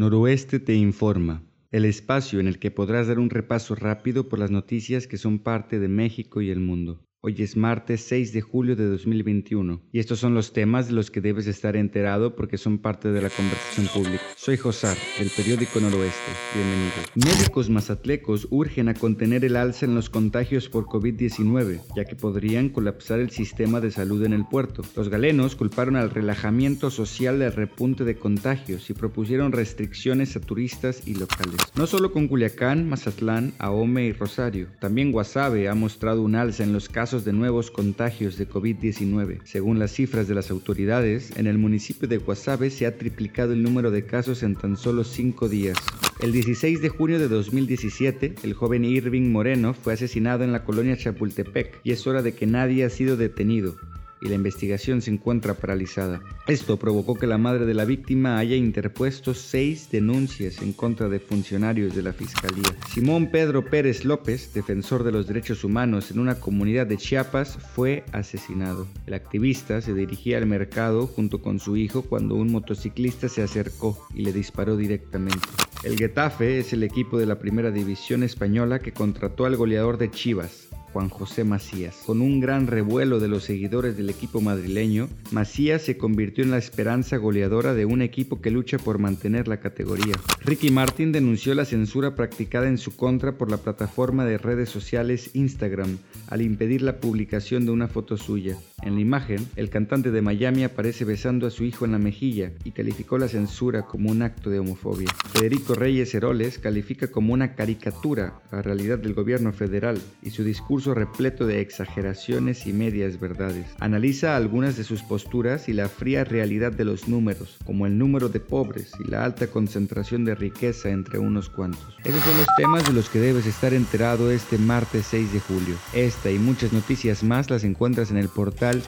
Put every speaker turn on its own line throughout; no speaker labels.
Noroeste te informa, el espacio en el que podrás dar un repaso rápido por las noticias que son parte de México y el mundo. Hoy es martes 6 de julio de 2021 y estos son los temas de los que debes estar enterado porque son parte de la conversación pública. Soy Josar, del periódico Noroeste. Bienvenido. Médicos mazatlecos urgen a contener el alza en los contagios por COVID-19, ya que podrían colapsar el sistema de salud en el puerto. Los galenos culparon al relajamiento social del repunte de contagios y propusieron restricciones a turistas y locales. No solo con Culiacán, Mazatlán, Ahome y Rosario, también Guasave ha mostrado un alza en los casos de nuevos contagios de COVID-19. Según las cifras de las autoridades, en el municipio de Guasave se ha triplicado el número de casos en tan solo cinco días. El 16 de junio de 2017, el joven Irving Moreno fue asesinado en la colonia Chapultepec y es hora de que nadie ha sido detenido y la investigación se encuentra paralizada. Esto provocó que la madre de la víctima haya interpuesto seis denuncias en contra de funcionarios de la Fiscalía. Simón Pedro Pérez López, defensor de los derechos humanos en una comunidad de Chiapas, fue asesinado. El activista se dirigía al mercado junto con su hijo cuando un motociclista se acercó y le disparó directamente. El Getafe es el equipo de la primera división española que contrató al goleador de Chivas, Juan José Macías. Con un gran revuelo de los seguidores del equipo madrileño, Macías se convirtió en la esperanza goleadora de un equipo que lucha por mantener la categoría. Ricky Martin denunció la censura practicada en su contra por la plataforma de redes sociales Instagram al impedir la publicación de una foto suya. En la imagen, el cantante de Miami aparece besando a su hijo en la mejilla y calificó la censura como un acto de homofobia. Federico Reyes Heroles califica como una caricatura la realidad del gobierno federal y su discurso repleto de exageraciones y medias verdades. Analiza algunas de sus posturas y la fría realidad de los números, como el número de pobres y la alta concentración de riqueza entre unos cuantos. Esos son los temas de los que debes estar enterado este martes 6 de julio. Esta y muchas noticias más las encuentras en el portal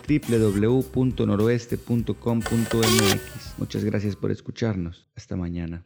www.noroeste.com.mx. Muchas gracias por escucharnos. Hasta mañana.